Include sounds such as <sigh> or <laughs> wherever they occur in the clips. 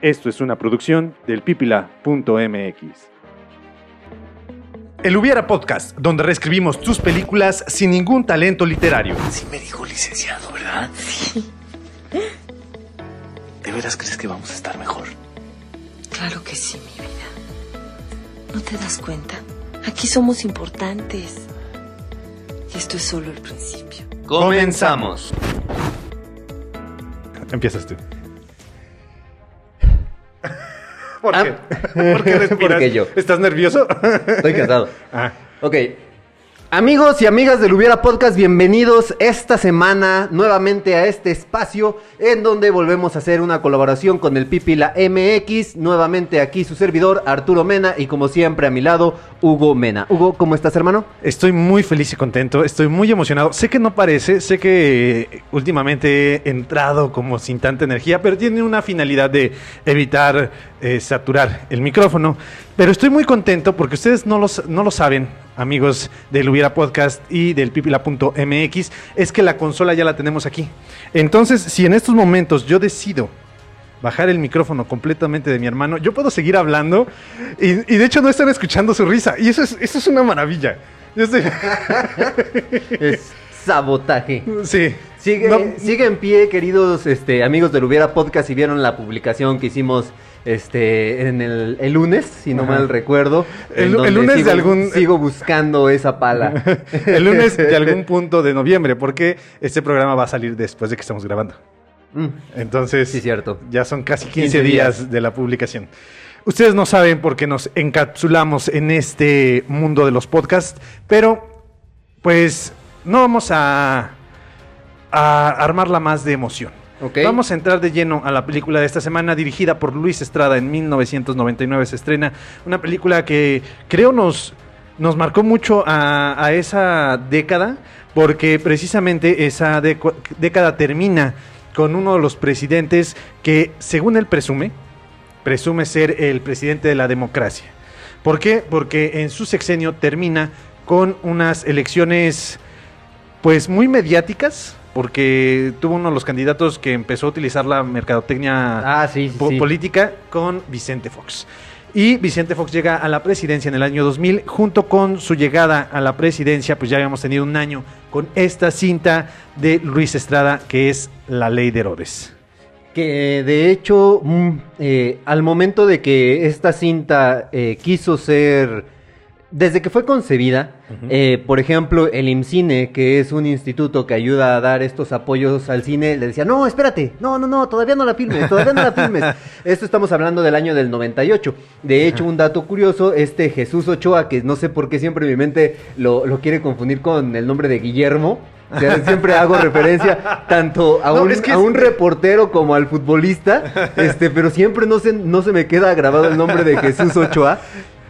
Esto es una producción del pipila.mx. El Hubiera Podcast, donde reescribimos tus películas sin ningún talento literario. Sí me dijo licenciado, ¿verdad? Sí, <laughs> ¿De veras crees que vamos a estar mejor? claro que sí, mi vida. ¿No te das cuenta? Aquí somos importantes. Y esto es solo el principio. Comenzamos. Empiezas tú. ¿Por Ah, qué? ¿Por qué <laughs> respiras? Porque yo. ¿Estás nervioso? Estoy cansado. <laughs> Ah, Ok. Amigos y amigas del Hubiera Podcast, bienvenidos esta semana nuevamente a este espacio en donde volvemos a hacer una colaboración con el Pipila MX. Nuevamente aquí su servidor Arturo Mena y como siempre a mi lado Hugo Mena. Hugo, ¿cómo estás hermano? Estoy muy feliz y contento, estoy muy emocionado. Sé que no parece, sé que últimamente he entrado como sin tanta energía, pero tiene una finalidad de evitar eh, saturar el micrófono. Pero estoy muy contento porque ustedes no, los, no lo saben, amigos del Hubiera Podcast y del pipila.mx, es que la consola ya la tenemos aquí. Entonces, si en estos momentos yo decido bajar el micrófono completamente de mi hermano, yo puedo seguir hablando y, y de hecho no están escuchando su risa. Y eso es, eso es una maravilla. Yo estoy- <laughs> Es sabotaje. sí. Sigue, No, sigue en pie, queridos este, amigos del Hubiera Podcast, si vieron la publicación que hicimos este, en el, el lunes, si no Ajá. mal recuerdo. El- en <laughs> el lunes de algún- Sigo buscando esa pala. el lunes de algún punto de noviembre, porque este programa va a salir después de que estamos grabando. Mm, Entonces, Sí, cierto. ya son casi 15, 15 días. días. de la publicación. Ustedes no saben por qué nos encapsulamos en este mundo de los podcasts, pero pues no vamos a, a armarla más de emoción. Vamos a entrar de lleno a la película de esta semana, dirigida por Luis Estrada en 1999 se estrena. Una película que creo nos, nos marcó mucho a, a esa década, porque precisamente esa década termina con uno de los presidentes que, según él presume, presume ser el presidente de la democracia. ¿Por qué? Porque en su sexenio termina con unas elecciones pues muy mediáticas, porque tuvo uno de los candidatos que empezó a utilizar la mercadotecnia Ah, sí, sí, po- sí. política con Vicente Fox. Y Vicente Fox llega a la presidencia en el año 2000. Junto con su llegada a la presidencia, pues ya habíamos tenido un año con esta cinta de Luis Estrada, que es La Ley de Herodes. Que de hecho, mm, eh, al momento de que esta cinta eh, quiso ser, desde que fue concebida, eh, por ejemplo, el IMCINE, que es un instituto que ayuda a dar estos apoyos al cine, le decía, no, espérate, no, no, no, todavía no la filmes, todavía no la filmes. <laughs> Esto estamos hablando del año del 98. De hecho, un dato curioso, este Jesús Ochoa, que no sé por qué siempre mi mente lo, lo quiere confundir con el nombre de Guillermo. O sea, siempre hago referencia tanto a No, un, es que a un reportero como al futbolista, este, pero siempre no se, no se me queda grabado el nombre de Jesús Ochoa.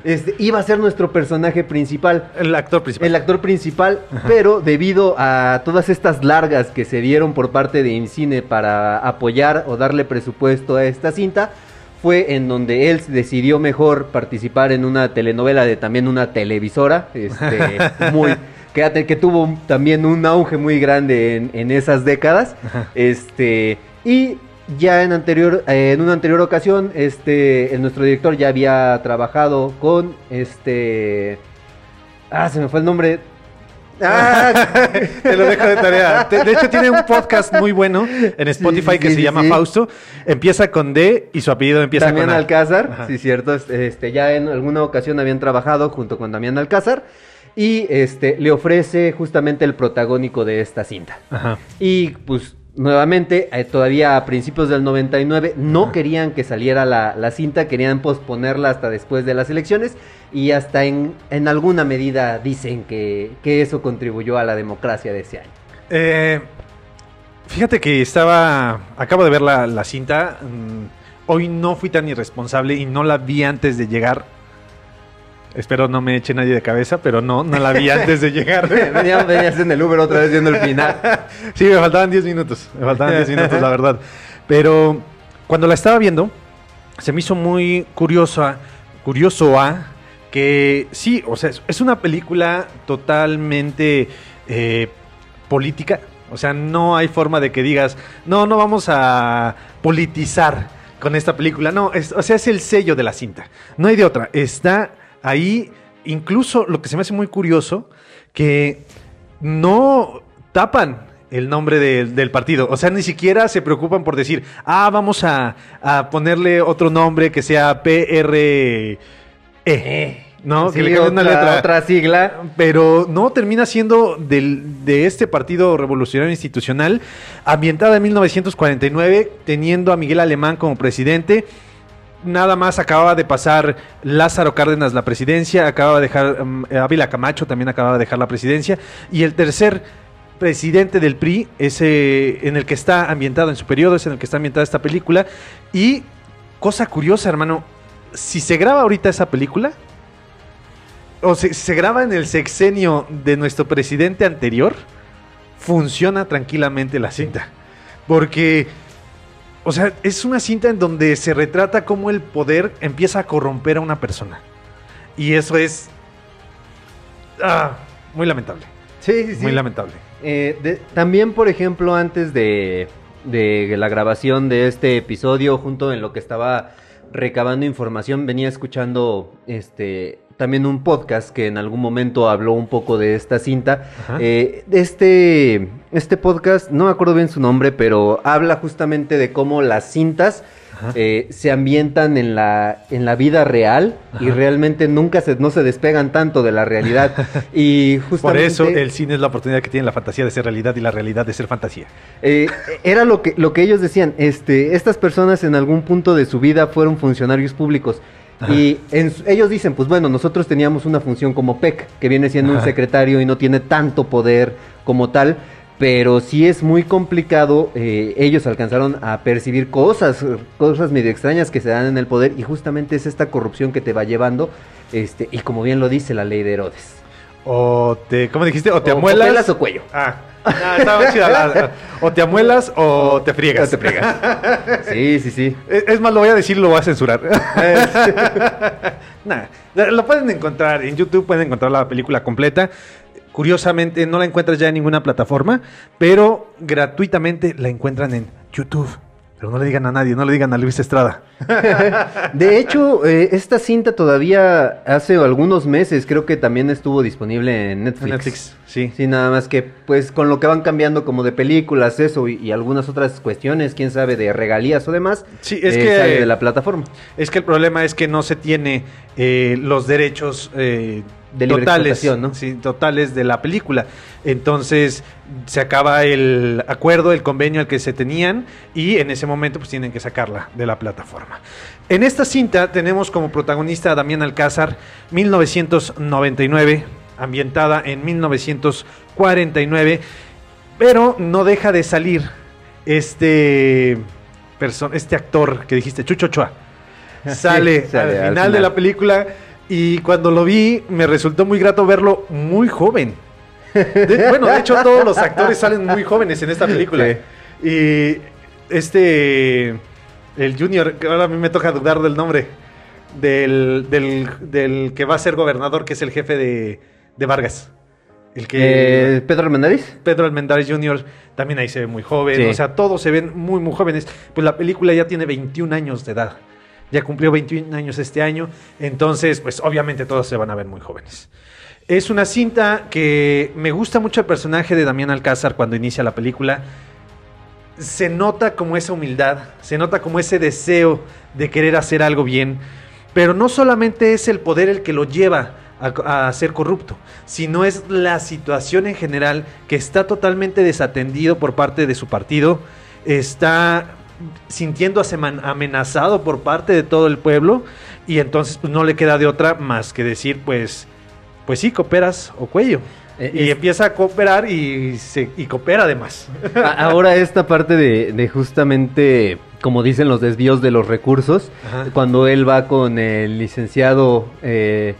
Este, iba a ser nuestro personaje principal, El actor principal. el actor principal, pero debido a todas estas largas que se dieron por parte de IMCINE para apoyar o darle presupuesto a esta cinta, fue en donde él decidió mejor participar en una telenovela de también una televisora, este, <laughs> muy, que, que tuvo también un auge muy grande en, en esas décadas. Este, y ya en anterior, eh, en una anterior ocasión, este, el- nuestro director ya había trabajado con este. Ah, se me fue el nombre. Ah, <laughs> Te lo dejo de tarea. De hecho, tiene un podcast muy bueno en Spotify sí, que sí, se sí, llama. Fausto. Empieza con D y su apellido empieza Damián con A. Alcázar, Ajá. sí, cierto. Este, ya en alguna ocasión habían trabajado junto con Damián Alcázar. Y este, le ofrece justamente el protagónico de esta cinta. Ajá. Y pues nuevamente, eh, todavía a principios del 99, no querían que saliera la, la cinta, querían posponerla hasta después de las elecciones y hasta en, en alguna medida dicen que, que eso contribuyó a la democracia de ese año. Eh, fíjate que estaba. Acabo de ver la, la cinta. mm, Hoy no fui tan irresponsable y no la vi antes de llegar. Espero no me eche nadie de cabeza, pero no, no la vi antes de llegar. <laughs> Venía- venías en el Uber otra vez viendo el final. Sí, me faltaban 10 minutos. Me faltaban 10 minutos, la verdad. Pero cuando la estaba viendo, se me hizo muy curiosa, curioso a que sí, o sea, es- es una película totalmente eh, política. O sea, no hay forma de que digas, no, no vamos a politizar con esta película. No, es- o sea, es el sello de la cinta. No hay de otra. Está ahí, incluso lo que se me hace muy curioso, que no tapan el nombre del- del partido. O sea, ni siquiera se preocupan por decir, ah, vamos a, a ponerle otro nombre que sea PRE. ¿No? Sí, que le cambien una otra, letra. otra sigla. Pero no termina siendo del- de este partido revolucionario institucional, ambientada en 1949, teniendo a Miguel Alemán como presidente. Nada más acababa de pasar Lázaro Cárdenas la presidencia, acababa de dejar um, Ávila Camacho también acababa de dejar la presidencia y el tercer presidente del PRI ese en el que está ambientado en su periodo es en el que está ambientada esta película y cosa curiosa, hermano, si se graba ahorita esa película o se, se graba en el sexenio de nuestro presidente anterior, funciona tranquilamente la cinta. Porque, o sea, es una cinta en donde se retrata cómo el poder empieza a corromper a una persona. Y eso es ah, muy lamentable. Sí, sí, sí. Muy lamentable. Eh, de- también, por ejemplo, antes de, de la grabación de este episodio, junto en lo que estaba recabando información, venía escuchando este también un podcast que en algún momento habló un poco de esta cinta. Eh, este, este podcast, no me acuerdo bien su nombre, pero habla justamente de cómo las cintas eh, se ambientan en la, en la vida real y realmente nunca se, no se despegan tanto de la realidad. <laughs> y Por justamente... eso el cine es la oportunidad que tiene la fantasía de ser realidad y la realidad de ser fantasía. Eh, era lo que, lo que ellos decían, este, estas personas en algún punto de su vida fueron funcionarios públicos. Ajá. Y en ellos dicen, pues bueno, nosotros teníamos una función como PEC, que viene siendo un secretario y no tiene tanto poder como tal, pero sí es muy complicado, eh, ellos alcanzaron a percibir cosas, cosas medio extrañas que se dan en el poder y justamente es esta corrupción que te va llevando, este, y como bien lo dice la ley de Herodes. O te, ¿cómo dijiste? O te O- amuelas. o cuello. Ah, estaba chida la- O te amuelas o te friegas. O te friegas. Sí, sí, sí. Es es más, lo voy a decir, lo voy a censurar. <laughs> <laughs> Nah, la- lo pueden encontrar en YouTube, pueden encontrar la película completa. Curiosamente, no la encuentras ya en ninguna plataforma, pero gratuitamente la encuentran en YouTube. Pero no le digan a nadie, no le digan a Luis Estrada. <laughs> De hecho, eh, esta cinta todavía hace algunos meses creo que también estuvo disponible en Netflix. Netflix, sí. Sí, nada más que pues con lo que van cambiando como de películas, eso y, y algunas otras cuestiones, quién sabe, de regalías o demás, Sí, es eh, que- sale de la plataforma. Es que el problema es que no se tiene eh, los derechos eh, De libre totales, ¿no? sí, totales de la película. Entonces se acaba el acuerdo, el convenio al que se tenían y en ese momento pues tienen que sacarla de la plataforma. En esta cinta tenemos como protagonista a Damián Alcázar, 1999, ambientada en 1949, pero no deja de salir este, este actor que dijiste, Chucho Ochoa. <laughs> Sale, sale al al final de la película y cuando lo vi me resultó muy grato verlo muy joven. De- bueno, de hecho todos los actores salen muy jóvenes en esta película. Y este, el Junior, que ahora a mí me toca dudar del nombre, del, del, del que va a ser gobernador, que es el jefe de, de Vargas. El que... Eh, Pedro Armendáriz. Pedro Almendares Jr. también ahí se ve muy joven. Sí. O sea, todos se ven muy, muy jóvenes. Pues la película ya tiene 21 años de edad. Ya cumplió 21 años este año. Entonces, pues obviamente todos se van a ver muy jóvenes. Es una cinta que me gusta mucho el personaje de Damián Alcázar cuando inicia la película. Se nota como esa humildad, se nota como ese deseo de querer hacer algo bien. Pero no solamente es el poder el que lo lleva a, a ser corrupto, sino es la situación en general que está totalmente desatendido por parte de su partido, está sintiéndose amenazado por parte de todo el pueblo y entonces pues no le queda de otra más que decir pues pues sí cooperas o cuello Eh, y es- empieza a cooperar y se y coopera además Ahora esta parte de, de justamente, como dicen los desvíos de los recursos, Ajá. cuando él va con el licenciado eh,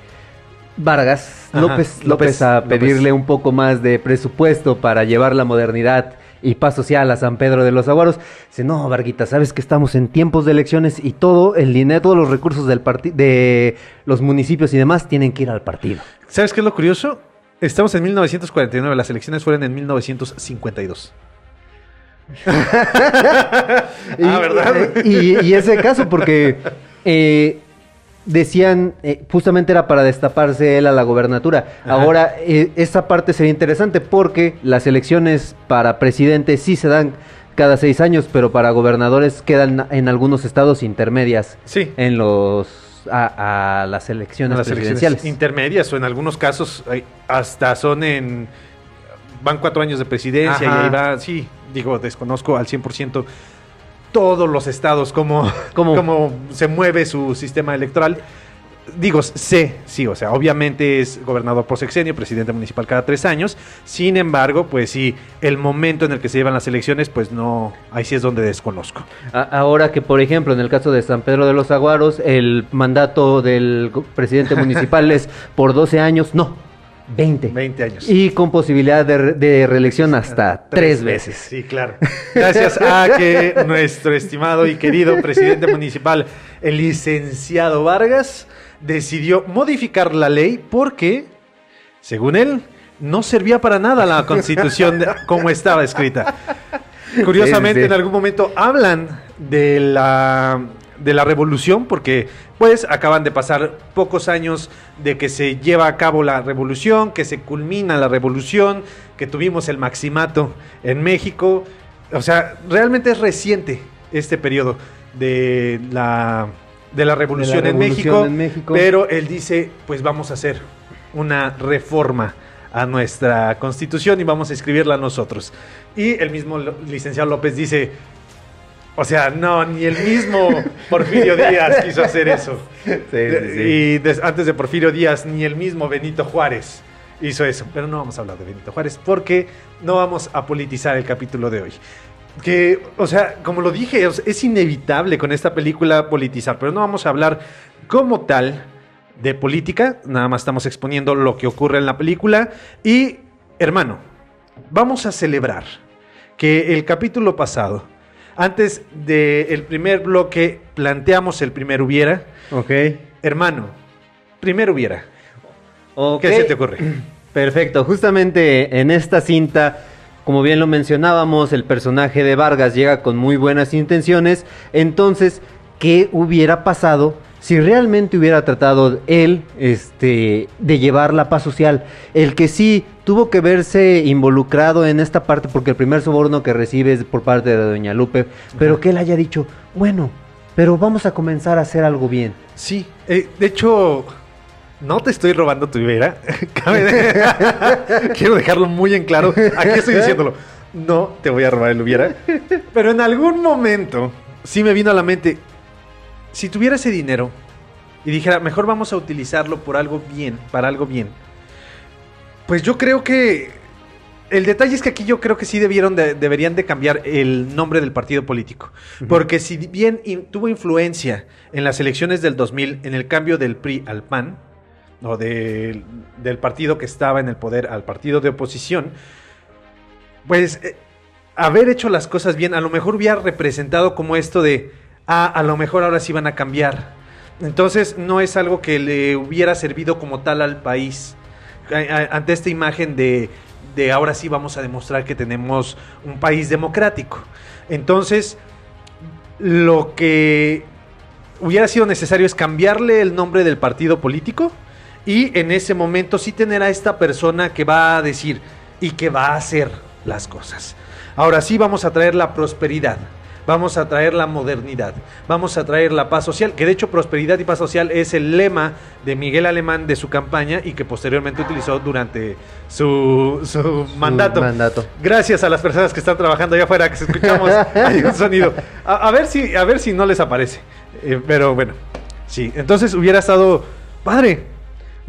Vargas López, López, López a López. pedirle un poco más de presupuesto para llevar la modernidad y paz social a San Pedro de los Aguaros. Dice, no, Varguita, sabes que estamos en tiempos de elecciones y todo el dinero, todos los recursos del de los municipios y demás tienen que ir al partido. ¿Sabes qué es lo curioso? Estamos en 1949, las elecciones fueron en 1952. Y, <laughs> <laughs> ah, ¿verdad? Y, y ese caso, porque eh, decían, eh, justamente era para destaparse él a la gobernatura. Ajá. Ahora, eh, esa parte sería interesante porque las elecciones para presidente sí se dan cada seis años, pero para gobernadores quedan en algunos estados intermedias Sí. en los a, a las elecciones las elecciones presidenciales. intermedias o en algunos casos hasta son en van cuatro años de presidencia Ajá. y ahí va sí digo desconozco al 100% todos los estados cómo, ¿Cómo? cómo se mueve su sistema electoral. Digo sé sí o sea obviamente es gobernador por sexenio presidente municipal cada tres años. Sin embargo pues sí el momento en el que se llevan las elecciones pues no ahí sí es donde desconozco. Ahora que, por ejemplo, en el caso de San Pedro de los Aguaros, el mandato del presidente municipal <laughs> es por 12 años, no, 20. 20 años Y con posibilidad de, re- de reelección hasta tres veces. Sí, claro. <laughs> Gracias a que nuestro estimado y querido <laughs> presidente municipal, el licenciado Vargas, decidió modificar la ley porque, según él, no servía para nada la constitución <laughs> como estaba escrita. Curiosamente, Sí, sí. en algún momento hablan de la, de la revolución, porque pues acaban de pasar pocos años de que se lleva a cabo la revolución, que se culmina la revolución, que tuvimos el maximato en México. O sea, realmente es reciente este periodo de la, de la revolución, en, revolución México, en México. Pero él dice, pues vamos a hacer una reforma a nuestra constitución y vamos a escribirla nosotros. Y el mismo licenciado López dice, o sea, no, ni el mismo Porfirio Díaz quiso hacer eso. Y des- antes de Porfirio Díaz, ni el mismo Benito Juárez hizo eso. Pero no vamos a hablar de Benito Juárez porque no vamos a politizar el capítulo de hoy. Que, o sea, como lo dije, es inevitable con esta película politizar, pero no vamos a hablar como tal de política, nada más estamos exponiendo lo que ocurre en la película. Y, hermano, vamos a celebrar que el capítulo pasado, antes del primer bloque, planteamos el primer hubiera. Ok. Hermano, primero hubiera. ¿Qué se te ocurre? <clears throat> Perfecto, justamente en esta cinta, como bien lo mencionábamos, el personaje de Vargas llega con muy buenas intenciones, entonces, ¿qué hubiera pasado si realmente hubiera tratado él este, de llevar la paz social? El que sí tuvo que verse involucrado en esta parte porque el primer soborno que recibe es por parte de Doña Lupe, pero que él haya dicho, bueno, pero vamos a comenzar a hacer algo bien. Sí, eh, de hecho, no te estoy robando tu <laughs> de- <laughs> Quiero dejarlo muy en claro. Aquí estoy diciéndolo. No te voy a robar el hubiera. Pero en algún momento sí me vino a la mente, si tuviera ese dinero y dijera, mejor vamos a utilizarlo por algo bien, para algo bien. Pues yo creo que el detalle es que aquí yo creo que sí debieron de- deberían de cambiar el nombre del partido político. Porque si bien in- tuvo influencia en las elecciones del 2000, en el cambio del PRI al PAN, o del, del partido que estaba en el poder al partido de oposición, pues eh, haber hecho las cosas bien, a lo mejor hubiera representado como esto de, ah, a lo mejor ahora sí van a cambiar. Entonces no es algo que le hubiera servido como tal al país. Ante esta imagen de, de ahora sí vamos a demostrar que tenemos un país democrático. Entonces, lo que hubiera sido necesario es cambiarle el nombre del partido político y en ese momento sí tener a esta persona que va a decir y que va a hacer las cosas. Ahora sí vamos a traer la prosperidad, vamos a traer la modernidad, vamos a traer la paz social, que de hecho prosperidad y paz social es el lema de Miguel Alemán de su campaña y que posteriormente utilizó durante su, su mandato. mandato. Gracias a las personas que están trabajando allá afuera, que se escuchamos <laughs> hay un sonido. A, a ver si, a ver si no les aparece. Eh, pero bueno, sí. Entonces hubiera estado padre.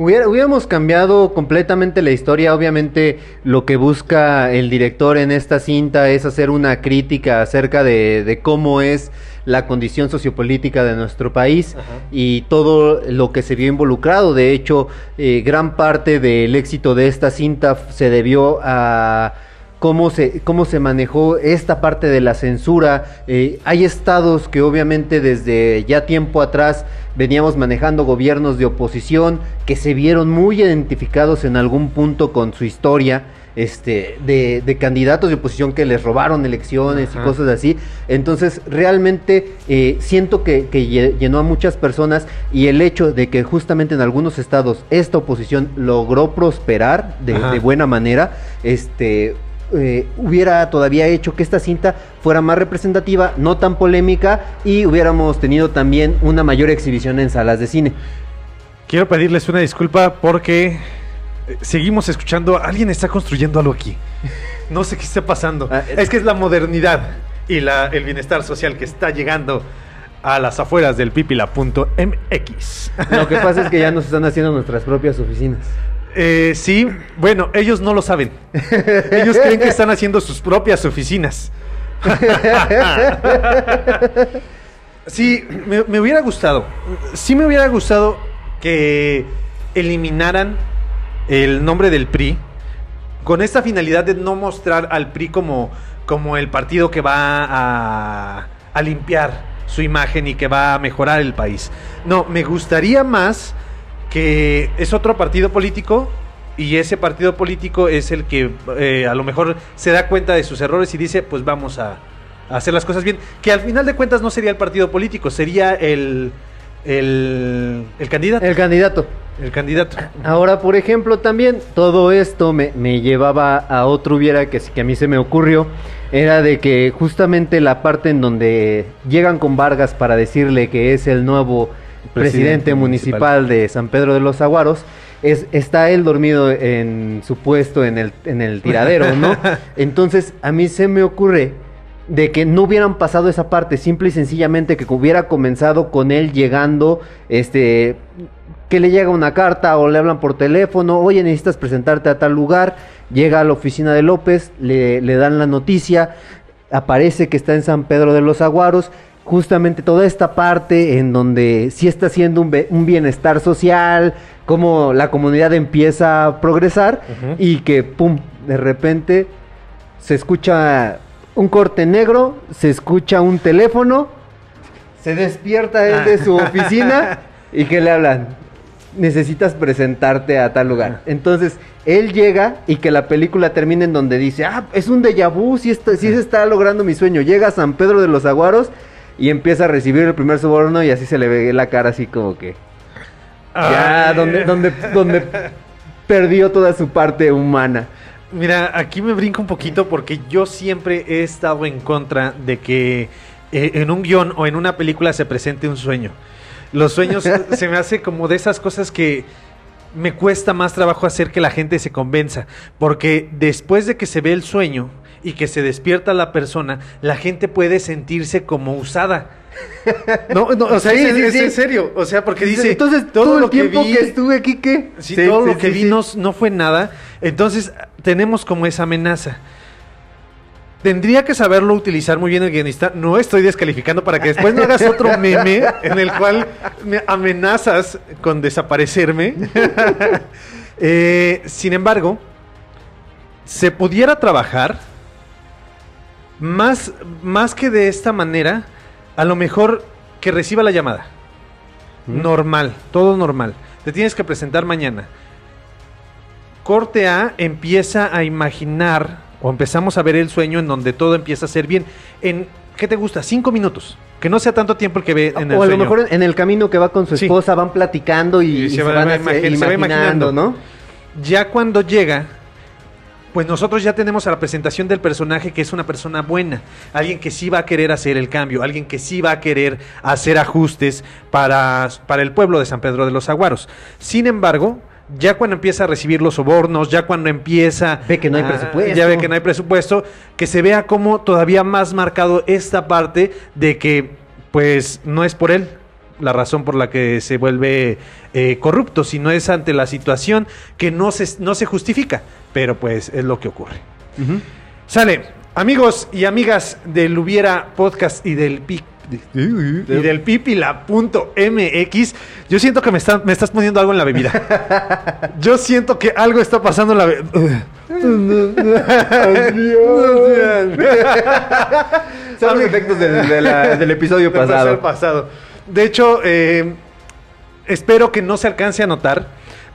Hubiéramos cambiado completamente la historia. Obviamente, lo que busca el director en esta cinta es hacer una crítica acerca de, de cómo es la condición sociopolítica de nuestro país y todo lo que se vio involucrado. De hecho, eh, gran parte del éxito de esta cinta se debió a cómo se, cómo se manejó esta parte de la censura. Eh, hay estados que obviamente desde ya tiempo atrás veníamos manejando gobiernos de oposición que se vieron muy identificados en algún punto con su historia. Este, de, de candidatos de oposición que les robaron elecciones Ajá. y cosas así. Entonces, realmente eh, siento que, que lle- llenó a muchas personas y el hecho de que justamente en algunos estados esta oposición logró prosperar de, de buena manera, este, eh, hubiera todavía hecho que esta cinta fuera más representativa, no tan polémica y hubiéramos tenido también una mayor exhibición en salas de cine. Quiero pedirles una disculpa porque eh, seguimos escuchando. Alguien está construyendo algo aquí. No sé qué está pasando. Ah, eh. es que es la modernidad y la, el bienestar social que está llegando a las afueras del pipila.mx. Lo que pasa es que ya <laughs> nos están haciendo nuestras propias oficinas. Eh, sí, bueno, ellos no lo saben. Ellos creen que están haciendo sus propias oficinas. Sí, me, hubiera gustado. Sí me hubiera gustado que eliminaran el nombre del PRI con esta finalidad de no mostrar al PRI como, como el partido que va a, a limpiar su imagen y que va a mejorar el país. No, me gustaría más que es otro partido político y ese partido político es el que eh, a lo mejor se da cuenta de sus errores y dice, pues vamos a, a hacer las cosas bien. Que al final de cuentas no sería el partido político, sería el, el, el candidato. El candidato. El candidato. Ahora, por ejemplo, también todo esto me, me llevaba a otro hubiera que, que a mí se me ocurrió. Era de que justamente la parte en donde llegan con Vargas para decirle que es el nuevo presidente, municipal, de San Pedro de los Aguaros, es, está él dormido en su puesto en el, en el tiradero, ¿no? <laughs> Entonces, a mí se me ocurre de que no hubieran pasado esa parte, simple y sencillamente que hubiera comenzado con él llegando, este, que le llega una carta o le hablan por teléfono, oye, necesitas presentarte a tal lugar, llega a la oficina de López, le, le dan la noticia, aparece que está en San Pedro de los Aguaros, justamente toda esta parte en donde sí está haciendo un, un bienestar social, cómo la comunidad empieza a progresar y que, pum, de repente se escucha un corte negro, se escucha un teléfono, se despierta él de su oficina <laughs> y que le hablan, necesitas presentarte a tal lugar. Entonces, él llega y que la película termine en donde dice, ah, es un déjà vu, sí, está, sí se está logrando mi sueño. Llega a San Pedro de los Aguaros y empieza a recibir el primer soborno y así se le ve la cara así como que... Ya, Ay. donde, donde, donde perdió toda su parte humana. Mira, aquí me brinco un poquito porque yo siempre he estado en contra de que eh, en un guion o en una película se presente un sueño. Los sueños <laughs> se me hace como de esas cosas que me cuesta más trabajo hacer que la gente se convenza. Porque después de que se ve el sueño y que se despierta la persona, la gente puede sentirse como usada. No, no, o sea, Sí, es, sí, es sí. en serio. O sea, porque dice Entonces, todo, el tiempo que, estuve aquí, ¿qué? Sí, todo lo que vi no, no fue nada. Entonces, tenemos como esa amenaza. Tendría que saberlo utilizar muy bien el guionista. No estoy descalificando para que después no hagas otro <laughs> meme en el cual me amenazas con desaparecerme. <laughs> Eh, sin embargo, se pudiera trabajar más, más que de esta manera, a lo mejor que reciba la llamada. Normal, todo normal. Te tienes que presentar mañana. Corte A empieza a imaginar, o empezamos a ver el sueño en donde todo empieza a ser bien. En, ¿qué te gusta? Cinco minutos. Que no sea tanto tiempo el que ve en el o a lo sueño. mejor en el camino que va con su Sí. esposa van platicando y, Y y se se, va- van se va imaginando. imaginando, ¿no? Ya cuando llega, pues nosotros ya tenemos a la presentación del personaje que es una persona buena, alguien que sí va a querer hacer el cambio, alguien que sí va a querer hacer ajustes para, para el pueblo de San Pedro de los Aguaros. Sin embargo, ya cuando empieza a recibir los sobornos, ya cuando empieza... Ve que no hay a- presupuesto. Ya ve que no hay presupuesto, que se vea como todavía más marcado esta parte de que pues no es por él la razón por la que se vuelve eh, corrupto, sino es ante la situación que no se, no se justifica, pero pues es lo que ocurre. Sale, amigos y amigas del Hubiera Podcast y del Pic y del pipila.mx, yo siento que me, está- me estás poniendo algo en la bebida. <laughs> Yo siento que algo está pasando en la bebida. <laughs> Son los efectos del, episodio pasado. De hecho, eh, espero que no se alcance a notar,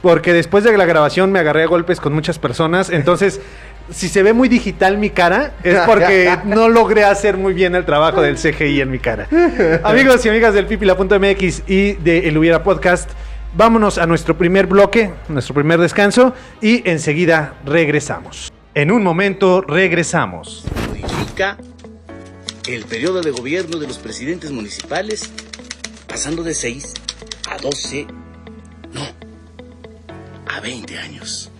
porque después de la grabación me agarré a golpes con muchas personas. Entonces, <laughs> si se ve muy digital mi cara, es <laughs> porque no logré hacer muy bien el trabajo del CGI en mi cara. <laughs> Amigos y amigas del pipila.mx y de El Hubiera Podcast, vámonos a nuestro primer bloque, nuestro primer descanso, y enseguida regresamos. En un momento regresamos. Modifica el periodo de gobierno de los presidentes municipales pasando de 6 a 12, no, a 20 años.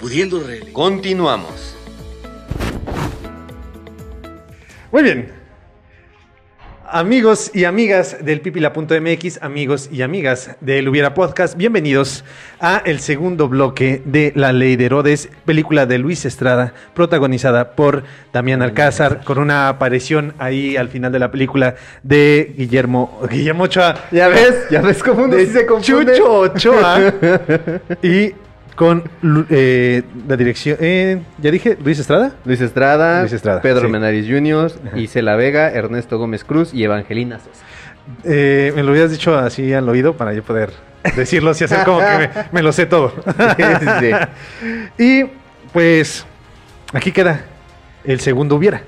Pudiendo reelegir. Continuamos. Muy bien. Amigos y amigas del pipila.mx, amigos y amigas del Hubiera Podcast, bienvenidos a el segundo bloque de La Ley de Herodes, película de Luis Estrada, protagonizada por Damián Alcázar, con una aparición ahí al final de la película de Guillermo, Guillermo Ochoa, Ya ves, ya ves cómo uno de sí se confunde. Chucho Ochoa. <laughs> Y con eh, la dirección, eh, ya dije, Luis Estrada. Luis Estrada, Luis Estrada, Pedro sí. Menaris Jr., Isela Vega, Ernesto Gómez Cruz y Evangelina Sosa. Eh, me lo hubieras dicho así al oído para yo poder decirlo y hacer como que me, <laughs> me lo sé todo. Sí. <laughs> y pues aquí queda el segundo hubiera.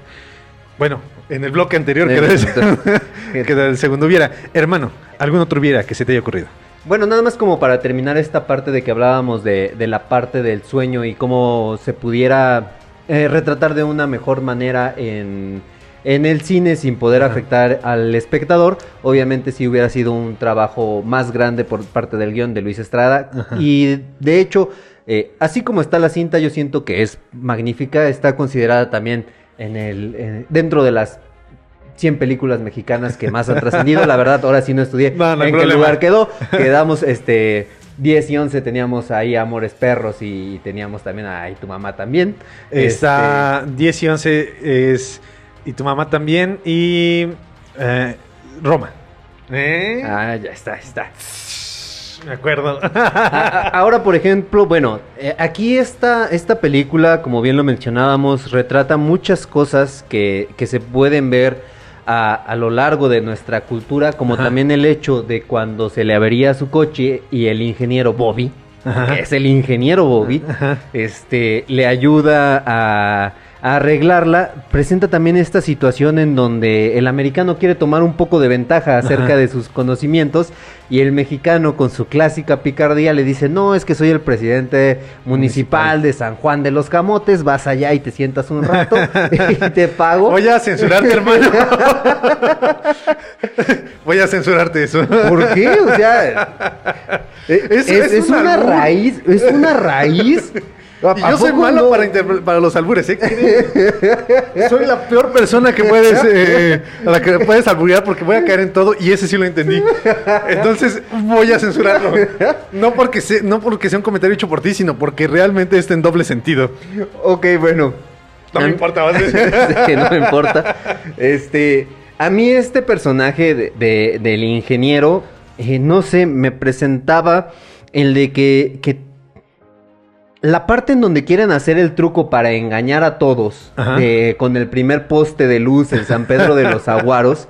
Bueno, en el bloque anterior En quedó el- <laughs> quedó el segundo hubiera. Hermano, ¿algún otro hubiera que se te haya ocurrido? Bueno, nada más como para terminar esta parte de que hablábamos de, de la parte del sueño y cómo se pudiera eh, retratar de una mejor manera en, en el cine sin poder Ajá. afectar al espectador. Obviamente si hubiera sido un trabajo más grande por parte del guion de Luis Estrada. Ajá. Y de hecho, eh, así como está la cinta, yo siento que es magnífica. Está considerada también en el, en- dentro de las 100 películas mexicanas que más han trascendido. La verdad, ahora sí no estudié No, no hay en qué problema. lugar quedó. Quedamos este 10 y 11 teníamos ahí Amores Perros y teníamos también a Y tu mamá también. Está 10 y 11 es... Y tu mamá también. Y... eh, Roma. ¿Eh? Este, ah, ya está, está. Me acuerdo. <laughs> Ahora, por ejemplo, bueno, eh, aquí esta, esta película, como bien lo mencionábamos, retrata muchas cosas que, que se pueden ver a, a lo largo de nuestra cultura, como Ajá. también el hecho de cuando se le avería su coche y el ingeniero Bobby, Ajá. que es el ingeniero Bobby, Ajá. este, le ayuda a, a arreglarla, presenta también esta situación en donde el americano quiere tomar un poco de ventaja acerca Ajá. de sus conocimientos y el mexicano con su clásica picardía le dice, no, es que soy el presidente municipal, Municipal. de San Juan de los Camotes, vas allá y te sientas un rato <laughs> y te pago. Voy a censurarte, hermano. <laughs> Voy a censurarte eso. ¿Por qué? O sea, Es- es, es es un una raíz, es una raíz. ¿A- Y a yo soy malo no? para, para los albures, ¿eh? <laughs> Soy la peor persona que puedes, eh, a la que puedes alburear porque voy a caer en todo y ese sí lo entendí. Entonces voy a censurarlo. No porque, sea, no porque sea un comentario hecho por ti, sino porque realmente está en doble sentido. Ok, bueno. No me importa, vas a decir. que no me importa. Este, a mí este personaje de- de- del ingeniero, eh, no sé, me presentaba el de que, que la parte en donde quieren hacer el truco para engañar a todos, eh, con el primer poste de luz en San Pedro de los <laughs> Aguaros,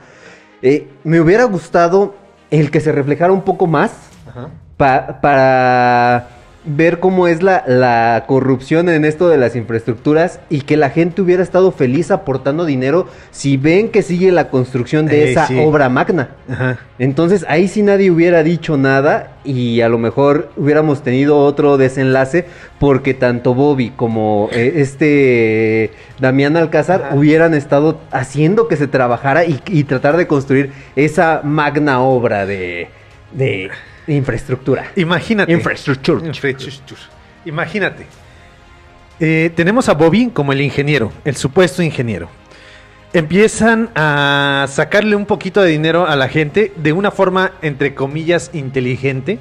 eh, me hubiera gustado el que se reflejara un poco más Ajá. pa- para ver cómo es la, la corrupción en esto de las infraestructuras y que la gente hubiera estado feliz aportando dinero si ven que sigue la construcción de Eh, esa sí. obra magna. Ajá. Entonces ahí sí nadie hubiera dicho nada y a lo mejor hubiéramos tenido otro desenlace porque tanto Bobby como eh, este Damián Alcázar Ajá. hubieran estado haciendo que se trabajara y, y tratar de construir esa magna obra de, de infraestructura. Imagínate. Infrastructure. Infrastructure. Imagínate. Eh, tenemos a Bobby como el ingeniero, el supuesto ingeniero. Empiezan a sacarle un poquito de dinero a la gente de una forma, entre comillas, inteligente.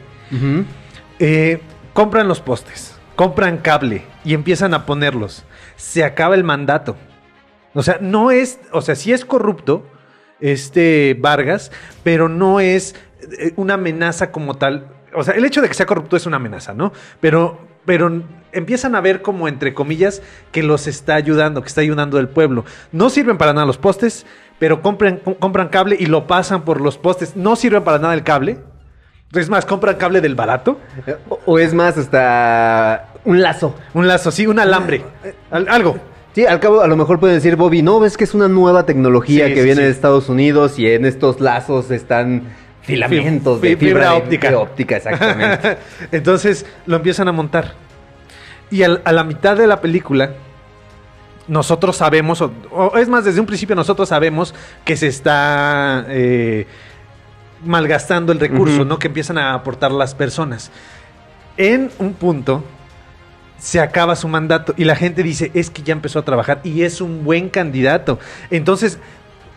Eh, compran los postes, compran cable y empiezan a ponerlos. Se acaba el mandato. O sea, no es, o sea, sí es corrupto este Vargas, pero no es una amenaza como tal. O sea, el hecho de que sea corrupto es una amenaza, ¿no? Pero, pero empiezan a ver como entre comillas que los está ayudando, que está ayudando el pueblo. No sirven para nada los postes, pero compran, com- compran cable y lo pasan por los postes. No sirven para nada el cable. Es más, compran cable del barato. O, o es más, hasta un lazo. Un lazo, sí, un alambre. Al- algo. Sí, al cabo a lo mejor pueden decir, Bobby, no, ves que es una nueva tecnología Sí, que sí, viene sí. de Estados Unidos y en estos lazos están filamentos Fi- de fibra óptica. de óptica, exactamente. <laughs> Entonces lo empiezan a montar. Y al- a la mitad de la película, nosotros sabemos, o, o es más, desde un principio nosotros sabemos que se está eh, malgastando el recurso. ¿no? Que empiezan a aportar las personas. En un punto se acaba su mandato y la gente dice, es que ya empezó a trabajar y es un buen candidato. Entonces,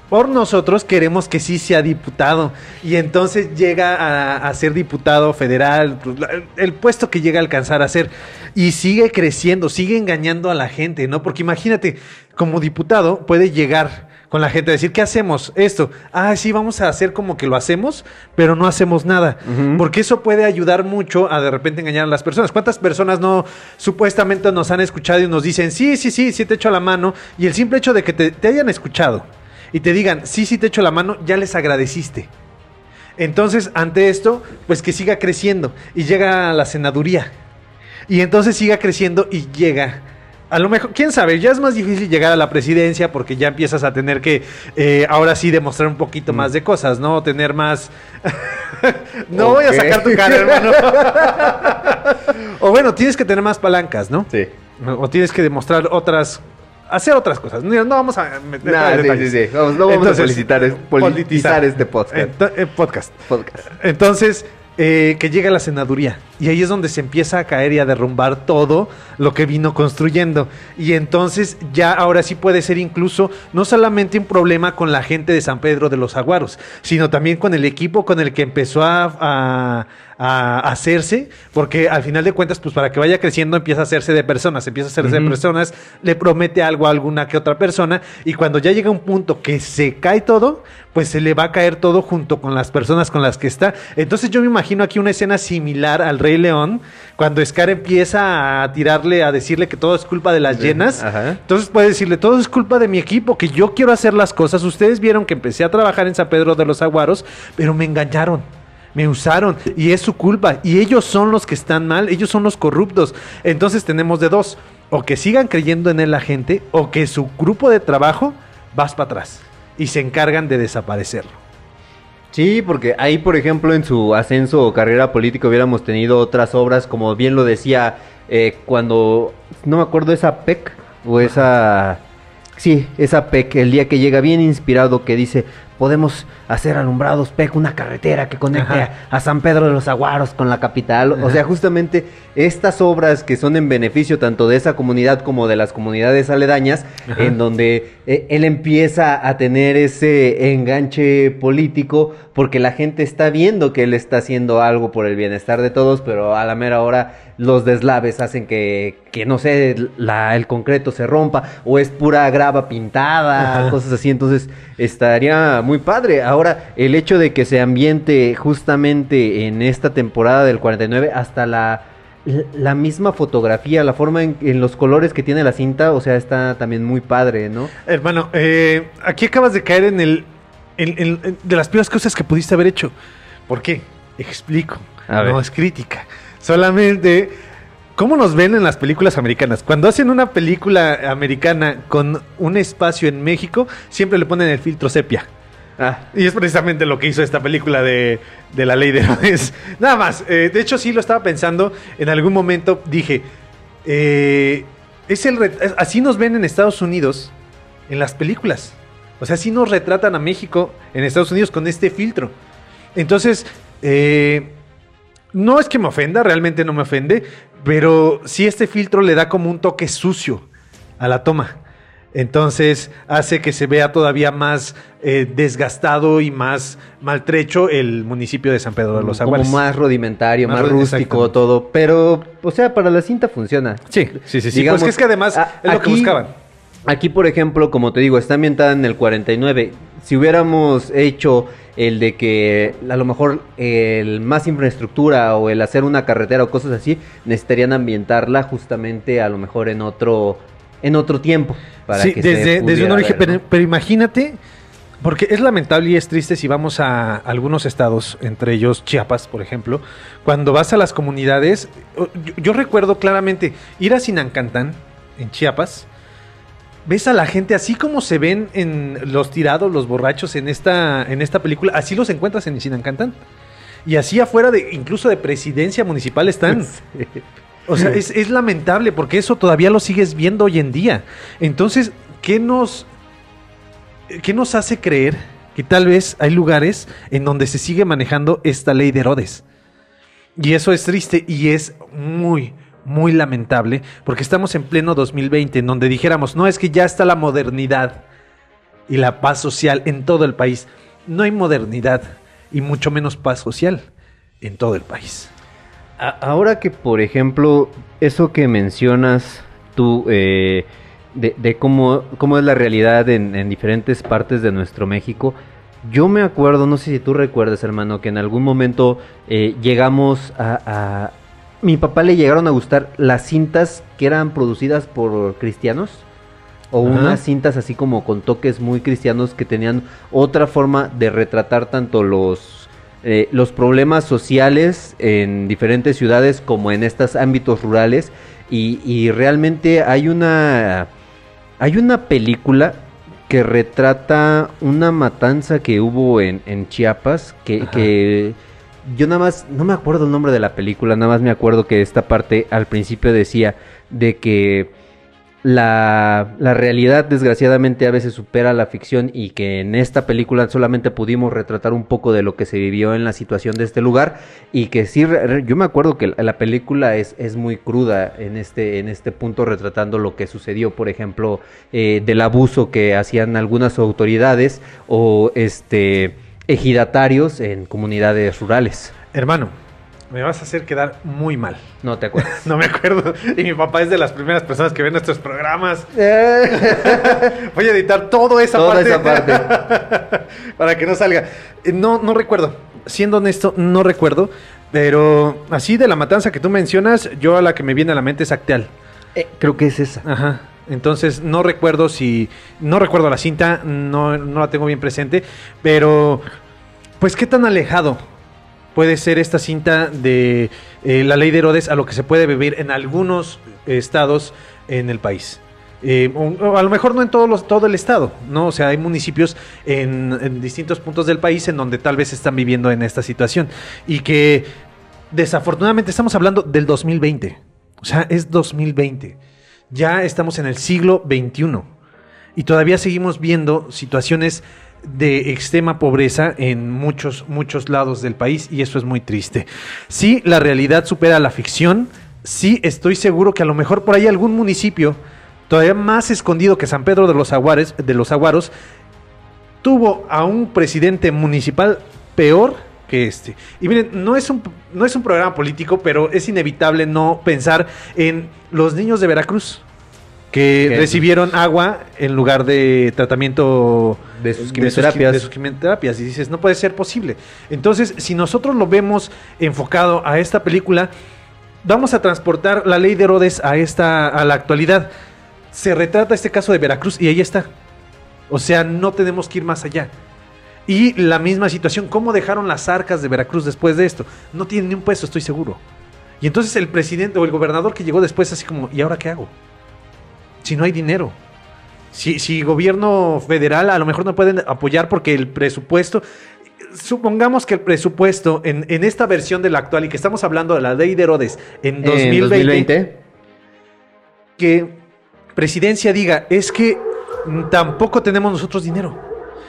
por nosotros queremos que sí sea diputado y entonces llega a, a ser diputado federal, pues, el puesto que llega a alcanzar a ser y sigue creciendo, sigue engañando a la gente, ¿no? Porque imagínate, como diputado puede llegar con la gente a decir, ¿qué hacemos? Esto, ah, sí, vamos a hacer como que lo hacemos, pero no hacemos nada. Porque eso puede ayudar mucho a de repente engañar a las personas. ¿Cuántas personas no supuestamente nos han escuchado y nos dicen, sí, sí, sí, sí te echo la mano? Y el simple hecho de que te, te hayan escuchado y te digan, sí, sí te echo la mano, ya les agradeciste. Entonces, ante esto, pues que siga creciendo y llega a la senaduría. Y entonces siga creciendo y llega. A lo mejor, quién sabe, ya es más difícil llegar a la presidencia porque ya empiezas a tener que, eh, ahora sí, demostrar un poquito más de cosas, ¿no? Tener más... <laughs> no voy a sacar tu cara, hermano. <laughs> o bueno, tienes que tener más palancas, ¿no? sí. O tienes que demostrar otras... Hacer otras cosas. No no vamos a meter Nah, sí, detalles. sí, sí. Vamos, no vamos Entonces, a politizar, es- politizar este podcast. Ento- eh, podcast. Podcast. Entonces, eh, que llega la senaduría. Y ahí es donde se empieza a caer y a derrumbar todo lo que vino construyendo. Y entonces ya ahora sí puede ser incluso no solamente un problema con la gente de San Pedro de los Aguaros, sino también con el equipo con el que empezó a, a- a hacerse, porque al final de cuentas, pues para que vaya creciendo empieza a hacerse de personas, empieza a hacerse de personas, le promete algo a alguna que otra persona, y cuando ya llega un punto que se cae todo, pues se le va a caer todo junto con las personas con las que está. Entonces yo me imagino aquí una escena similar al Rey León, cuando Scar empieza a tirarle, a decirle que todo es culpa de las llenas. Ajá. Entonces puede decirle, todo es culpa de mi equipo, que yo quiero hacer las cosas. Ustedes vieron que empecé a trabajar en San Pedro de los Aguaros, pero me engañaron. Me usaron y es su culpa. Y ellos son los que están mal, ellos son los corruptos. Entonces tenemos de dos, o que sigan creyendo en él la gente, o que su grupo de trabajo vas para atrás y se encargan de desaparecerlo. Sí, porque ahí, por ejemplo, en su ascenso o carrera política hubiéramos tenido otras obras, como bien lo decía, eh, cuando, no me acuerdo, esa PEC o esa... Sí, esa PEC, el día que llega bien inspirado, que dice, podemos hacer alumbrados PEC, una carretera que conecte a, a San Pedro de los Aguaros con la capital. O sea, justamente estas obras que son en beneficio tanto de esa comunidad como de las comunidades aledañas, Ajá. en donde eh, él empieza a tener ese enganche político porque la gente está viendo que él está haciendo algo por el bienestar de todos, pero a la mera hora los deslaves hacen que, que no sé, la, el concreto se rompa o es pura grava pintada, Ajá. cosas así. Entonces estaría muy padre. Ahora, el hecho de que se ambiente justamente en esta temporada del 49 hasta la la misma fotografía, la forma en, en los colores que tiene la cinta, o sea, está también muy padre, ¿no? Hermano, eh, aquí acabas de caer en el. en- de las peores cosas que pudiste haber hecho. ¿Por qué? Explico. A no ver. es crítica. Solamente. ¿Cómo nos ven en las películas americanas? Cuando hacen una película americana con un espacio en México, siempre le ponen el filtro sepia. Ah, Y es precisamente lo que hizo esta película de, de la ley de Herodes. <laughs> Nada más. eh, de hecho, sí lo estaba pensando. En algún momento dije. eh, es el así nos ven en Estados Unidos en las películas. O sea, así nos retratan a México en Estados Unidos con este filtro. Entonces, eh, no es que me ofenda, realmente no me ofende, pero sí este filtro le da como un toque sucio a la toma. Entonces hace que se vea todavía más eh, desgastado y más maltrecho el municipio de San Pedro de los como Aguares. más rudimentario, Más rústico, todo. Pero, o sea, para la cinta funciona. Sí, sí, sí, sí. Digamos, pues que es que además a- es lo que aquí- buscaban. Aquí, por ejemplo, como te digo, está ambientada en el 49. si hubiéramos hecho el de que a lo mejor el más infraestructura o el hacer una carretera o cosas así, necesitarían ambientarla justamente a lo mejor en otro en otro tiempo. Para sí, desde, desde un origen, pero, imagínate, porque es lamentable y es triste si vamos a algunos estados, entre ellos Chiapas, por ejemplo, cuando vas a las comunidades, yo, yo recuerdo claramente ir a Sinancantán, en Chiapas, ves a la gente así como se ven en los tirados, los borrachos en esta, en esta película, así los encuentras en Sinancantán. Y así afuera de, incluso de presidencia municipal están. <laughs> O sea, es, lamentable porque eso todavía lo sigues viendo hoy en día. Entonces, ¿qué nos, ¿qué nos hace creer que tal vez hay lugares en donde se sigue manejando esta ley de Herodes? Y eso es triste y es muy, muy lamentable porque estamos en pleno 2020 en donde dijéramos, no es que ya está la modernidad y la paz social en todo el país. No hay modernidad y mucho menos paz social en todo el país. Ahora que, por ejemplo, eso que mencionas tú eh, de, cómo, cómo, es la realidad en, diferentes partes de nuestro México, yo me acuerdo, no sé si tú recuerdas, hermano, que en algún momento eh, llegamos a, mi papá le llegaron a gustar las cintas que eran producidas por cristianos. O unas cintas así como con toques muy cristianos que tenían otra forma de retratar tanto los, eh, los problemas sociales en diferentes ciudades como en estos ámbitos rurales. Y, realmente hay una, hay una película que retrata una matanza que hubo en, Chiapas que yo nada más, no me acuerdo el nombre de la película, nada más me acuerdo que esta parte al principio decía de que la, la, realidad desgraciadamente a veces supera la ficción y que en esta película solamente pudimos retratar un poco de lo que se vivió en la situación de este lugar y que sí, yo me acuerdo que la película es, es muy cruda en este, en este punto retratando lo que sucedió, por ejemplo, eh, del abuso que hacían algunas autoridades o este ejidatarios en comunidades rurales. Hermano, me vas a hacer quedar muy mal. No te acuerdas. <laughs> no me acuerdo. Y mi papá es de las primeras personas que ven nuestros programas. <laughs> Voy a editar toda esa Toda parte. esa parte. <laughs> para que no salga. Eh, no, no recuerdo. Siendo honesto, no recuerdo. Pero así de la matanza que tú mencionas, yo a la que me viene a la mente es Acteal. Eh, creo que es esa. Ajá. Entonces no recuerdo si. No recuerdo la cinta, no, la tengo bien presente. Pero. Pues qué tan alejado puede ser esta cinta de eh, la ley de Herodes a lo que se puede vivir en algunos estados en el país. Eh, a lo mejor no en todos los, todo el estado, ¿no? O sea, hay municipios en, en, distintos puntos del país en donde tal vez están viviendo en esta situación. Y que desafortunadamente estamos hablando del 2020. O sea, es 2020. Ya estamos en el siglo XXI y todavía seguimos viendo situaciones de extrema pobreza en muchos, muchos lados del país y eso es muy triste. Sí, la realidad supera la ficción, sí estoy seguro que a lo mejor por ahí algún municipio todavía más escondido que San Pedro de los, Aguares, de los Aguaros tuvo a un presidente municipal peor que este. Y miren, no es un, no es un programa político, pero es inevitable no pensar en los niños de Veracruz que recibieron agua en lugar de tratamiento de sus quimioterapias. De sus, quimioterapias. Y dices, no puede ser posible. Entonces, si nosotros lo vemos enfocado a esta película, vamos a transportar la ley de Herodes a, esta, a la actualidad. Se retrata este caso de Veracruz y ahí está. O sea, no tenemos que ir más allá. Y la misma situación, ¿cómo dejaron las arcas de Veracruz después de esto? No tienen ni un peso, estoy seguro. Y entonces el presidente o el gobernador que llegó después así como, ¿y ahora qué hago? Si no hay dinero. Si, si gobierno federal a lo mejor no pueden apoyar porque el presupuesto, supongamos que el presupuesto en, en, esta versión de la actual y que estamos hablando de la ley de Herodes en 2020, ¿En 2020? que presidencia diga, es que tampoco tenemos nosotros dinero.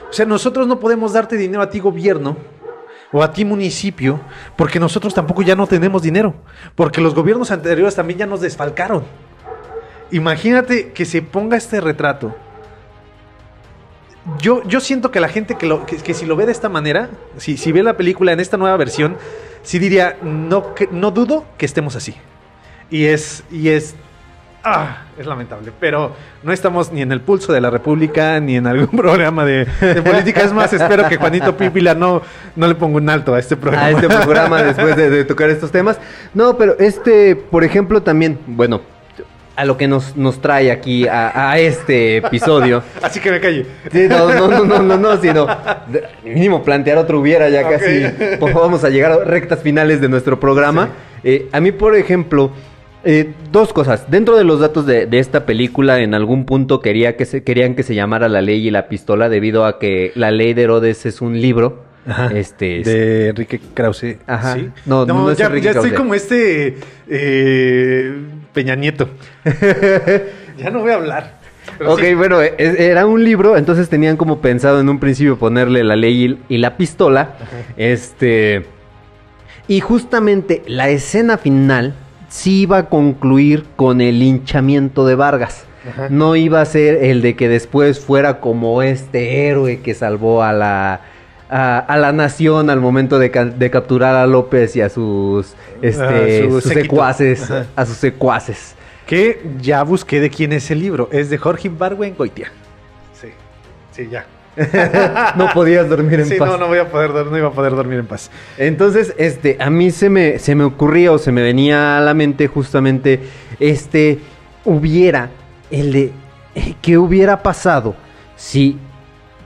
O sea, nosotros no podemos darte dinero a ti gobierno o a ti municipio porque nosotros tampoco ya no tenemos dinero. Porque los gobiernos anteriores también ya nos desfalcaron. Imagínate que se ponga este retrato. Yo, yo siento que la gente que, lo, que, si lo ve de esta manera, si, si ve la película en esta nueva versión, sí diría, no, que, no dudo que estemos así. Y es, y es ah, es lamentable. Pero no estamos ni en el pulso de la República, ni en algún <laughs> programa de, de política. Es más, espero que Juanito Pípila no, no le ponga un alto a este programa. a este programa <laughs> después de, de tocar estos temas. No, pero este, por ejemplo, también, bueno, a lo que nos, nos trae aquí a, a este episodio. <laughs> Así que me calle. Sí, no, no, no, no, no, no, sino mínimo plantear otro hubiera ya casi. pues, vamos a llegar a rectas finales de nuestro programa. Eh, a mí, por ejemplo, eh, dos cosas. Dentro de los datos de, de esta película, en algún punto quería que se, querían que se llamara La Ley y la Pistola, debido a que La Ley de Herodes es un libro. Este, de Enrique Krause. Ajá. ¿sí? No, no es ya, Enrique ya estoy Krause. como este eh, Peña Nieto. <laughs> ya no voy a hablar. Ok, sí. bueno, es- era un libro, entonces tenían como pensado en un principio ponerle la ley y, la pistola. Este. Y justamente la escena final sí iba a concluir con el linchamiento de Vargas. Ajá. No iba a ser el de que después fuera como este héroe que salvó a la. A, a la nación al momento de, ca- de capturar a López y a sus, este, su sus secuaces, Ajá. a sus secuaces. Que ya busqué de quién es el libro. Es de Jorge Barwen Goitia. Sí, sí, ya. <laughs> No podías dormir en Sí, paz. no, no voy a poder, dor- no iba a poder dormir en paz. Entonces, este, a mí se me, se me ocurría o se me venía a la mente justamente este, hubiera, el de, eh, ¿qué hubiera pasado si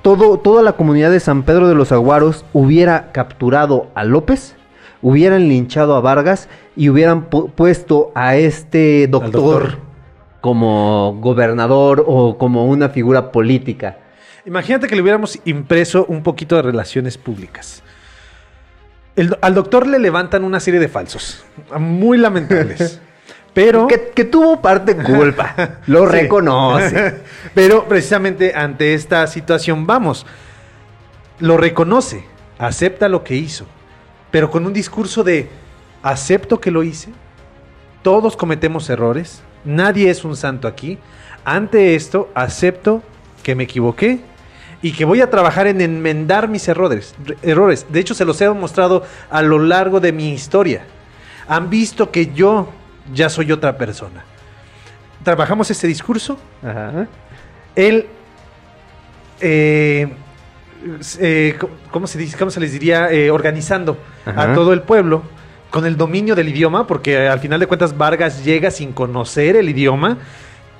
todo, toda la comunidad de San Pedro de los Aguaros hubiera capturado a López, hubieran linchado a Vargas y hubieran pu- puesto a este doctor, doctor. como gobernador o como una figura política? Imagínate que le hubiéramos impreso un poquito de relaciones públicas. El- al doctor le levantan una serie de falsos, muy lamentables. <laughs> Pero, Que, que tuvo parte culpa, lo Sí. reconoce. <laughs> pero precisamente ante esta situación vamos, lo reconoce, acepta lo que hizo, pero con un discurso de acepto que lo hice, todos cometemos errores, nadie es un santo aquí, ante esto acepto que me equivoqué y que voy a trabajar en enmendar mis errores. re- errores. De hecho, se los he demostrado a lo largo de mi historia. Han visto que yo ya soy otra persona. Trabajamos este discurso, Ajá. él, eh, eh, ¿cómo, se dice, ¿cómo se les diría? Eh, organizando Ajá. a todo el pueblo con el dominio del idioma, porque al final de cuentas Vargas llega sin conocer el idioma.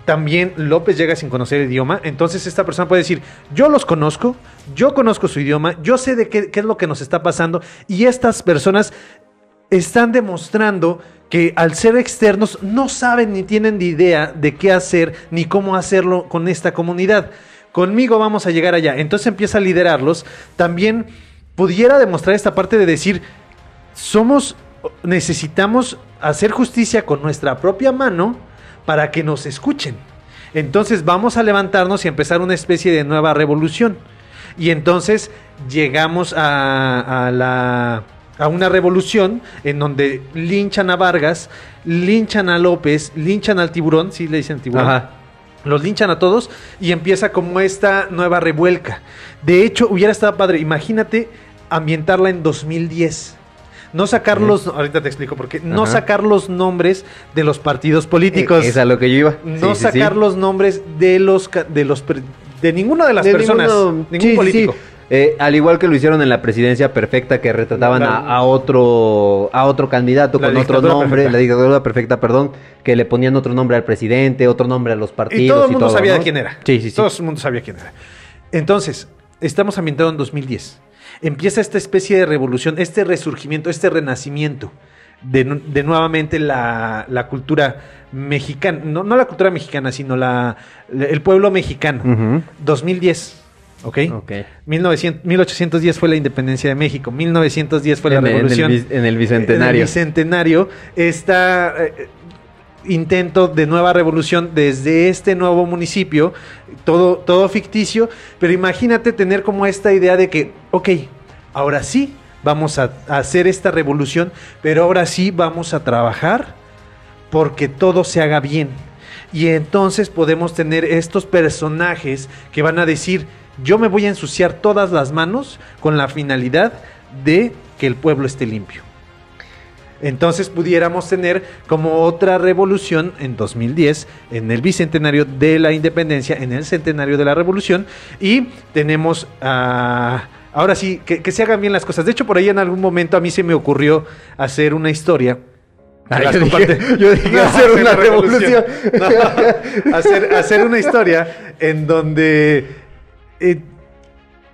También López llega sin conocer el idioma. Entonces esta persona puede decir, yo los conozco, yo conozco su idioma, yo sé de qué, es lo que nos está pasando. Y estas personas están demostrando que al ser externos no saben ni tienen ni idea de qué hacer ni cómo hacerlo con esta comunidad. Conmigo vamos a llegar allá. Entonces empieza a liderarlos. También pudiera demostrar esta parte de decir, somos, necesitamos hacer justicia con nuestra propia mano para que nos escuchen. Entonces vamos a levantarnos y empezar una especie de nueva revolución. Y entonces llegamos a, a la, a una revolución en donde linchan a Vargas, linchan a López, linchan al tiburón, sí le dicen tiburón. Ajá. Los linchan a todos y empieza como esta nueva revuelca. De hecho, hubiera estado padre. Imagínate ambientarla en 2010. No sacar los. Ahorita te explico por qué. No Ajá. sacar los nombres de los partidos políticos. Eh, Es a lo que yo iba. no Sí, sí, sí. sacar los nombres de los de los de ninguna de las De personas. ninguno- ningún político. sí. Eh, al igual que lo hicieron en la presidencia perfecta que retrataban La- a, a otro a otro candidato La con otro nombre, perfecta. la dictadura perfecta, perdón, que le ponían otro nombre al presidente, otro nombre a los partidos Y todo el mundo sabía ¿no? quién era. Sí, sí, sí. Todo el mundo sabía quién era. Entonces, estamos ambientados en 2010. Empieza esta especie de revolución, este resurgimiento, este renacimiento de, de nuevamente la, la cultura mexicana. No, no la cultura mexicana, sino la, el pueblo mexicano. Ujú. 2010. ¿Ok? Ok. 1900 1810 fue la independencia de México, 1910 fue la En el- en el revolución. en el bicentenario. En el bicentenario, esta eh, intento de nueva revolución desde este nuevo municipio, todo, todo ficticio, pero imagínate tener como esta idea de que, ok, ahora sí vamos a, a hacer esta revolución, pero ahora sí vamos a trabajar porque todo se haga bien. Y entonces podemos tener estos personajes que van a decir, yo me voy a ensuciar todas las manos con la finalidad de que el pueblo esté limpio. Entonces pudiéramos tener como otra revolución en 2010, en el bicentenario de la independencia, en el centenario de la revolución, y tenemos a... ahora sí, que, que se hagan bien las cosas. De hecho, por ahí en algún momento a mí se me ocurrió hacer una historia. Ah, Las yo, dije, <laughs> yo dije, <laughs> No, hacer una revolución. No, <laughs> hacer, hacer una historia en donde eh,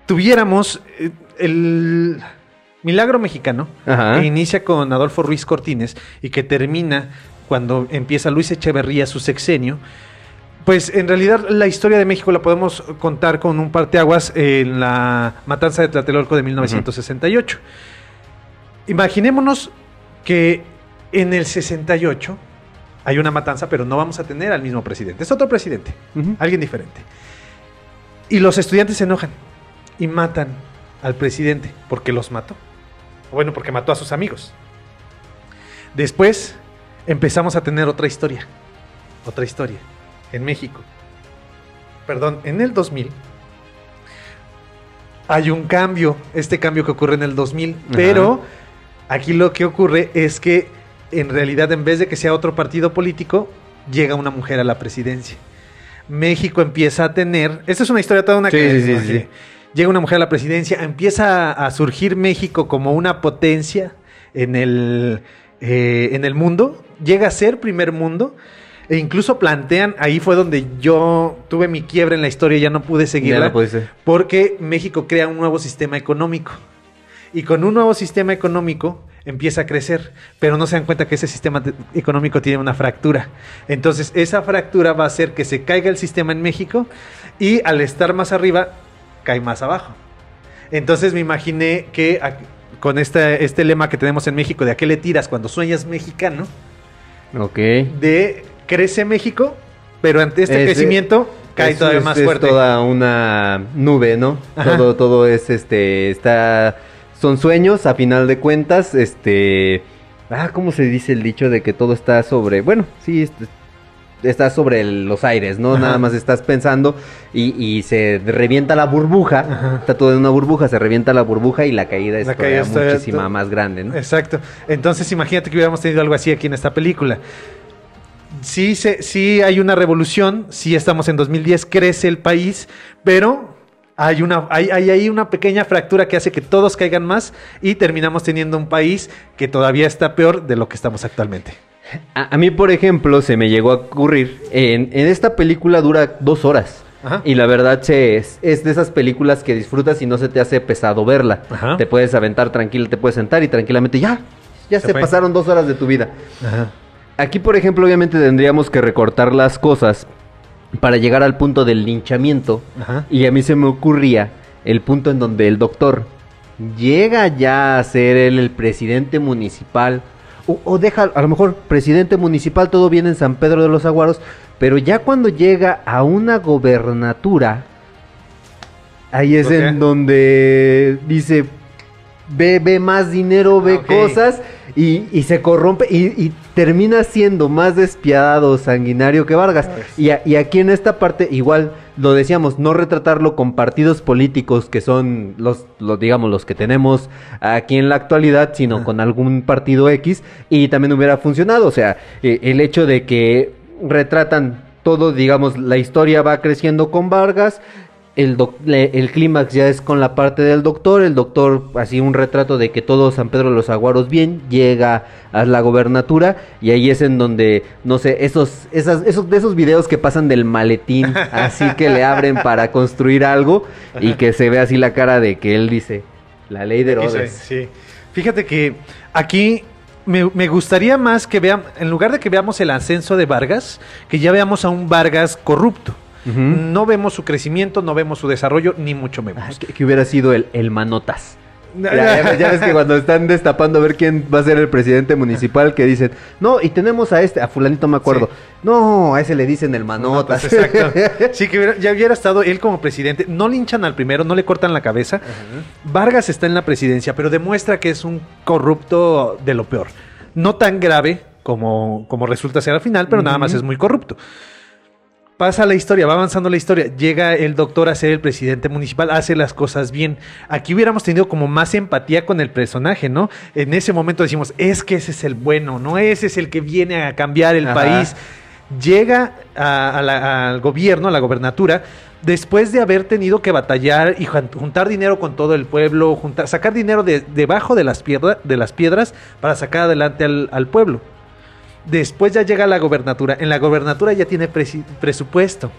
tuviéramos eh, el milagro mexicano Ajá. que inicia con Adolfo Ruiz Cortines y que termina cuando empieza Luis Echeverría su sexenio. Pues en realidad la historia de México la podemos contar con un parteaguas en la matanza de Tlatelolco de 1968. Imaginémonos que en el 68 hay una matanza, pero no vamos a tener al mismo presidente. Es otro presidente, alguien diferente. Y los estudiantes se enojan y matan al presidente porque los mató. Bueno, porque mató a sus amigos. Después empezamos a tener otra historia. Otra historia. En México. Perdón, en el 2000 hay un cambio. Este cambio que ocurre en el 2000. Pero aquí lo que ocurre es que en realidad en vez de que sea otro partido político, llega una mujer a la presidencia. México empieza a tener... Esta es una historia toda una Sí, que... sí, sí. Llega una mujer a la presidencia, empieza a, surgir México como una potencia en el, eh, en el mundo, llega a ser primer mundo, e incluso plantean, ahí fue donde yo tuve mi quiebre en la historia, ya no pude seguirla, no porque México crea un nuevo sistema económico. Y con un nuevo sistema económico empieza a crecer, pero no se dan cuenta que ese sistema te- económico tiene una fractura. Entonces esa fractura va a hacer que se caiga el sistema en México y al estar más arriba, cae más abajo. Entonces me imaginé que con este, este lema que tenemos en México de a qué le tiras cuando sueñas mexicano, Ok. de crece México, pero ante este crecimiento cae Es- todavía es- más es fuerte. toda una nube, ¿no? Ajá. Todo, todo es este. Está. Son sueños, a final de cuentas. Este. Ah, ¿cómo se dice el dicho de que todo está sobre. Bueno, sí, est- está sobre el- los aires, ¿no? Ajá. Nada más estás pensando y, y se revienta la burbuja. Ajá. Está todo en una burbuja, se revienta la burbuja y la caída es La caída muchísima está- más grande, ¿no? Exacto. Entonces imagínate que hubiéramos tenido algo así aquí en esta película. Sí, se, sí hay una revolución, sí estamos en 2010, crece el país, pero hay una, hay, hay ahí una pequeña fractura que hace que todos caigan más y terminamos teniendo un país que todavía está peor de lo que estamos actualmente. A, a mí, por ejemplo, se me llegó a ocurrir. En, en esta película dura dos horas. Ajá. Y la verdad se, es, es de esas películas que disfrutas y no se te hace pesado verla. Ajá. Te puedes aventar tranquilo, te puedes sentar y tranquilamente ya. Ya Se pasaron dos horas de tu vida. Aquí, por ejemplo, obviamente tendríamos que recortar las cosas para llegar al punto del linchamiento. Ajá. Y a mí se me ocurría el punto en donde el doctor llega ya a ser él el presidente municipal. O, o deja, a lo mejor, presidente municipal, todo bien en San Pedro de los Aguaros. Pero ya cuando llega a una gobernatura, ahí es en donde dice, ve, ve más dinero, ve Ah, cosas y, y se corrompe y, y termina siendo más despiadado, sanguinario que Vargas. Y, a- y aquí en esta parte, igual lo decíamos, no retratarlo con partidos políticos que son los, los digamos, los que tenemos aquí en la actualidad, sino con algún partido X y también hubiera funcionado. O sea, eh, el hecho de que retratan todo, digamos, la historia va creciendo con Vargas. El, el clímax ya es con la parte del doctor. El doctor, así un retrato de que todo San Pedro de los Aguaros bien, llega a la gobernatura. Y ahí es en donde, no sé, esos, esas, esos, de esos videos que pasan del maletín, <laughs> así que le abren para construir algo. Y que se ve así la cara de que él dice, la ley de Herodes. sí. Fíjate que aquí me, me gustaría más que veamos, en lugar de que veamos el ascenso de Vargas, que ya veamos a un Vargas corrupto. No vemos su crecimiento, no vemos su desarrollo, ni mucho menos. Que, que hubiera sido el, el manotas. <laughs> Ya, ya- ya ves que cuando están destapando a ver quién va a ser el presidente municipal, que dicen, no, y tenemos a este, a fulanito me acuerdo. Sí. No, a ese le dicen el manotas. Exacto. Sí, que hubiera- ya hubiera estado él como presidente. No linchan al primero, no le cortan la cabeza. Vargas está en la presidencia, pero demuestra que es un corrupto de lo peor. No tan grave como, como resulta ser al final, pero nada más es muy corrupto. Pasa la historia, va avanzando la historia, llega el doctor a ser el presidente municipal, hace las cosas bien. Aquí hubiéramos tenido como más empatía con el personaje, ¿no? En ese momento decimos, es que ese es el bueno, ¿no? Ese es el que viene a cambiar el Ajá. país. Llega a- a la- al gobierno, a la gobernatura, después de haber tenido que batallar y jun- juntar dinero con todo el pueblo, juntar, sacar dinero de, debajo de las, piedra- de las piedras para sacar adelante al, al pueblo. Después ya llega a la gobernatura. En la gobernatura ya tiene presupuesto.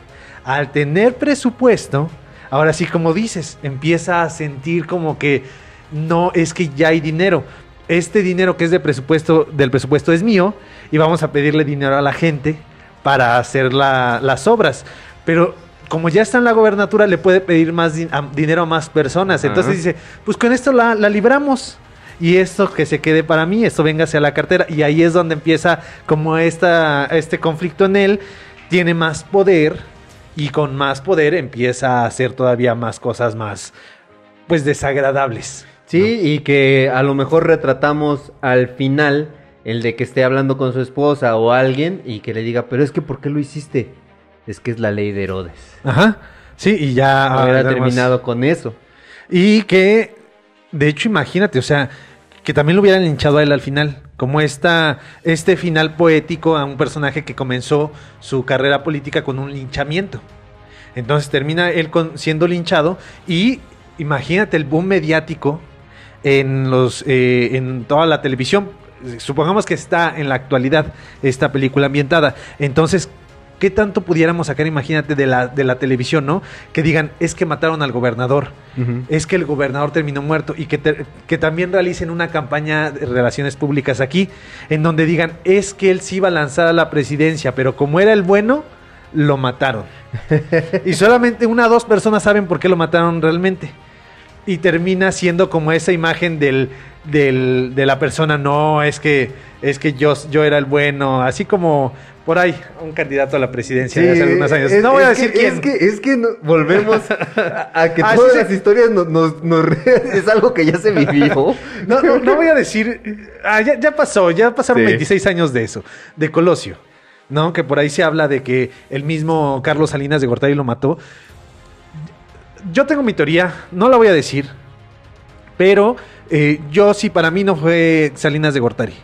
Al tener presupuesto, ahora sí, como dices, empieza a sentir como que no es que ya hay dinero. Este dinero que es de presupuesto, del presupuesto es mío y vamos a pedirle dinero a la gente para hacer la- las obras. Pero como ya está en la gobernatura, le puede pedir más din- a- dinero a más personas. Entonces Ajá. dice, pues con esto la, la libramos. Y esto que se quede para mí, esto venga hacia la cartera. Y ahí es donde empieza como esta, este conflicto en él. Tiene más poder y con más poder empieza a hacer todavía más cosas más, pues desagradables. Sí, y que a lo mejor retratamos al final el de que esté hablando con su esposa o alguien y que le diga, pero es que ¿por qué lo hiciste? Es que es la ley de Herodes. Ajá. Sí, y ya... Además- terminado con eso. Y que, de hecho, imagínate, o sea, que también lo hubieran linchado a él al final. Como esta, este final poético a un personaje que comenzó su carrera política con un linchamiento. Entonces termina él con- siendo linchado y imagínate el boom mediático en, los, eh, en toda la televisión. Supongamos que está en la actualidad esta película ambientada. Entonces, ¿qué tanto pudiéramos sacar, imagínate, de la, de la televisión, ¿no? Que digan, es que mataron al gobernador es que el gobernador terminó muerto y que, te- que también realicen una campaña de relaciones públicas aquí, en donde digan, es que él sí iba a lanzar a la presidencia, pero como era el bueno, lo mataron. <laughs> y solamente una o dos personas saben por qué lo mataron realmente. Y termina siendo como esa imagen del, del- de la persona, no, es que, es que yo, yo era el bueno, así como por ahí, un candidato a la presidencia de hace algunos años. es- no voy a decir que, quién. Es que, es que no- volvemos a, a que <laughs> Ah, todas sí, sí. las historias nos, nos- <laughs> es algo que ya se vivió. <laughs> No, no, no voy a decir. ah, ya, ya pasó, ya pasaron Sí. 26 años de eso, de Colosio. ¿No? Que por ahí se habla de que el mismo Carlos Salinas de Gortari lo mató. Yo tengo mi teoría, no la voy a decir. Pero eh, yo sí, para mí no fue Salinas de Gortari.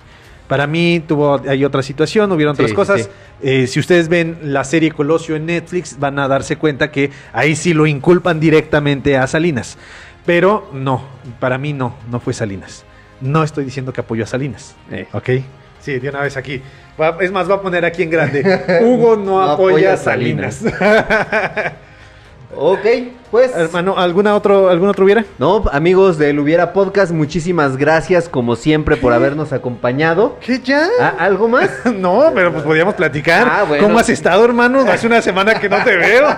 Para mí tuvo hay otra situación, hubieron otras Sí, cosas. sí. Eh, si ustedes ven la serie Colosio en Netflix, van a darse cuenta que ahí sí lo inculpan directamente a Salinas. Pero no, para mí no, no fue Salinas. No estoy diciendo que apoyó a Salinas. Eh. ¿Ok? Sí, de una vez aquí. Va- es más, va a poner aquí en grande. <laughs> Hugo no, No apoya, apoya a a Salinas. <laughs> Ok, pues. Hermano, ¿alguna otro, ¿algún otro hubiera? No, amigos del Hubiera Podcast, muchísimas gracias como siempre por habernos acompañado. ¿Qué ya? Ah, ¿Algo más? <laughs> No, pero pues podíamos platicar. Ah, bueno. ¿Cómo has estado, hermano? Hace una semana que no te veo. <laughs>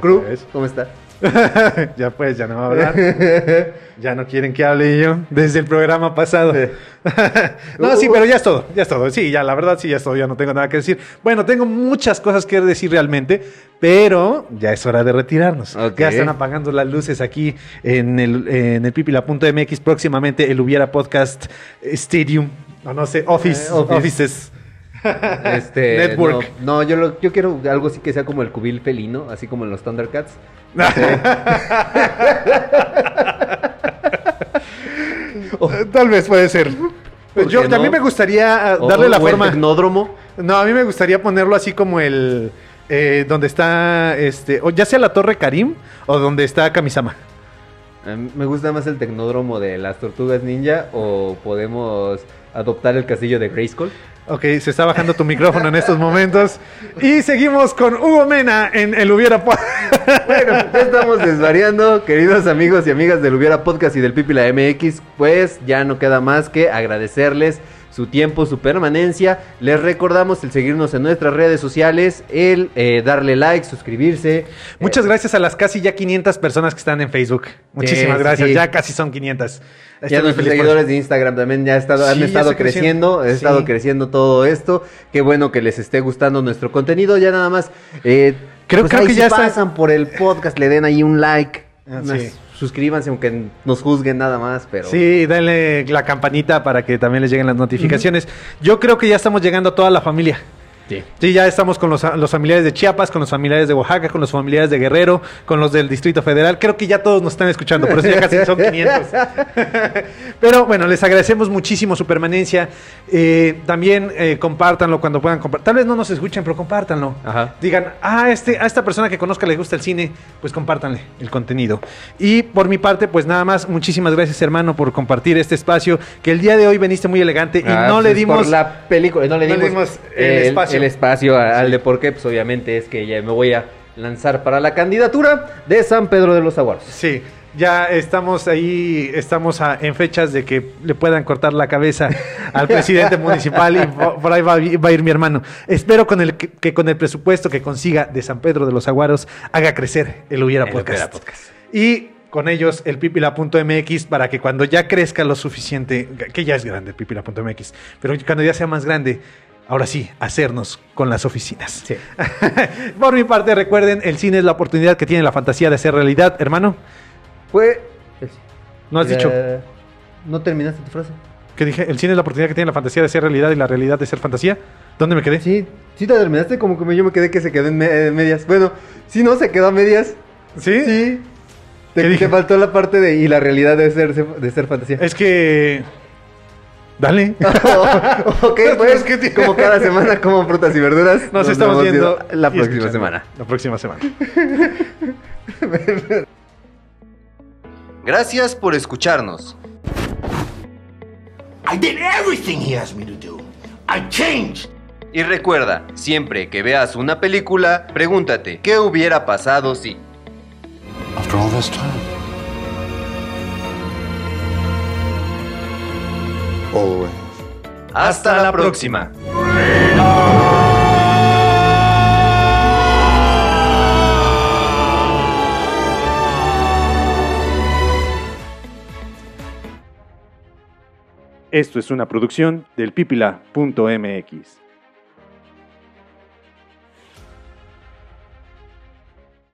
Pues. ¿cómo está? <laughs> ya pues, ya no va a hablar. <laughs> Ya no quieren que hable yo desde el programa pasado. <laughs> no, sí, pero ya es todo, ya es todo. Sí, ya, la verdad, sí, ya es todo, ya no tengo nada que decir. Bueno, tengo muchas cosas que decir realmente, pero ya es hora de retirarnos. Ok. Ya están apagando las luces aquí en el, en el pipila.mx. Próximamente el Hubiera Podcast Stadium. No, no sé, Office, Eh, office. Offices. Este, Network. No, no, yo, lo- yo quiero algo así que sea como el cubil felino, así como en los Thundercats. <laughs> Tal vez puede ser. ¿Por Yo, a mí me gustaría ah, darle la o el forma. tecnódromo. No, a mí me gustaría ponerlo así como el. eh, donde está. este O ya sea la Torre Karim o donde está Kamisama. Me gusta más el tecnódromo de las tortugas ninja o podemos adoptar el castillo de Grayskull. Ok, se está bajando tu micrófono en estos momentos. Y seguimos con Hugo Mena en el Hubiera. Po- <laughs> Bueno, ya estamos desvariando, queridos amigos y amigas del Hubiera Podcast y del Pipila MX. Pues ya no queda más que agradecerles su tiempo, su permanencia. Les recordamos el seguirnos en nuestras redes sociales, el eh, darle like, suscribirse. Muchas Eh, gracias a las casi ya 500 personas que están en Facebook. Muchísimas gracias. sí. Ya casi son 500. Ya Estoy muy nuestros seguidores de Instagram también ya estado- han Sí, ya estado creciendo, creciendo. ha estado Sí. creciendo todo esto. Qué bueno que les esté gustando nuestro contenido. Ya nada más, eh, Creo- creo ahí que si ya está- pasan por el podcast, le den ahí un like, Ah, unas-. Suscríbanse aunque nos juzguen nada más, pero Sí, denle la campanita para que también les lleguen las notificaciones. Yo creo que ya estamos llegando a toda la familia. Sí. Sí, ya estamos con los, los familiares de Chiapas, con los familiares de Oaxaca, con los familiares de Guerrero, con los del Distrito Federal. Creo que ya todos nos están escuchando, por eso ya casi son 500. <laughs> Pero bueno, les agradecemos muchísimo su permanencia. Eh, también eh, compártanlo cuando puedan compartir. Tal vez no nos escuchen, pero compártanlo. Ajá. Digan, ah, este, a esta persona que conozca le gusta el cine, pues compártanle el contenido. Y por mi parte, pues nada más, muchísimas gracias hermano por compartir este espacio, que el día de hoy veniste muy elegante y Ah, no le pues, dimos... la película, no le dimos, el espacio. el espacio a- al de por qué, pues obviamente es que ya me voy a lanzar para la candidatura de San Pedro de los Aguaros. Sí, ya estamos ahí, estamos a- en fechas de que le puedan cortar la cabeza al presidente <laughs> municipal y po- por ahí va, va a ir mi hermano. Espero con el, que, que con el presupuesto que consiga de San Pedro de los Aguaros haga crecer el Hubiera El Podcast. Hubiera Podcast. Y con ellos el pipila.mx para que cuando ya crezca lo suficiente, que ya es grande el pipila.mx, pero cuando ya sea más grande, ahora sí, hacernos con las oficinas. Sí. <laughs> Por mi parte, recuerden, el cine es la oportunidad que tiene la fantasía de hacer realidad, hermano. Fue... ¿No has dicho? ¿No terminaste tu frase? ¿Qué dije? El cine es la oportunidad que tiene la fantasía de ser realidad y la realidad de ser fantasía. ¿Dónde me quedé? Sí, sí te terminaste como que me- yo me quedé que se quedó en me- en medias. Bueno, si no se quedó a medias. ¿Sí? Sí. ¿Qué Te, dije? te faltó la parte de y la realidad de ser de ser fantasía. Es que... Dale. <laughs> ok, <laughs> pues que como cada semana como frutas y verduras. Nos, estamos viendo la próxima semana. La próxima semana. <laughs> Gracias por escucharnos. I did everything he asked me to do. I changed. Y recuerda, siempre que veas una película, pregúntate, ¿qué hubiera pasado si? After all this time. Always. Hasta, la próxima. Esto es una producción del pipila.mx.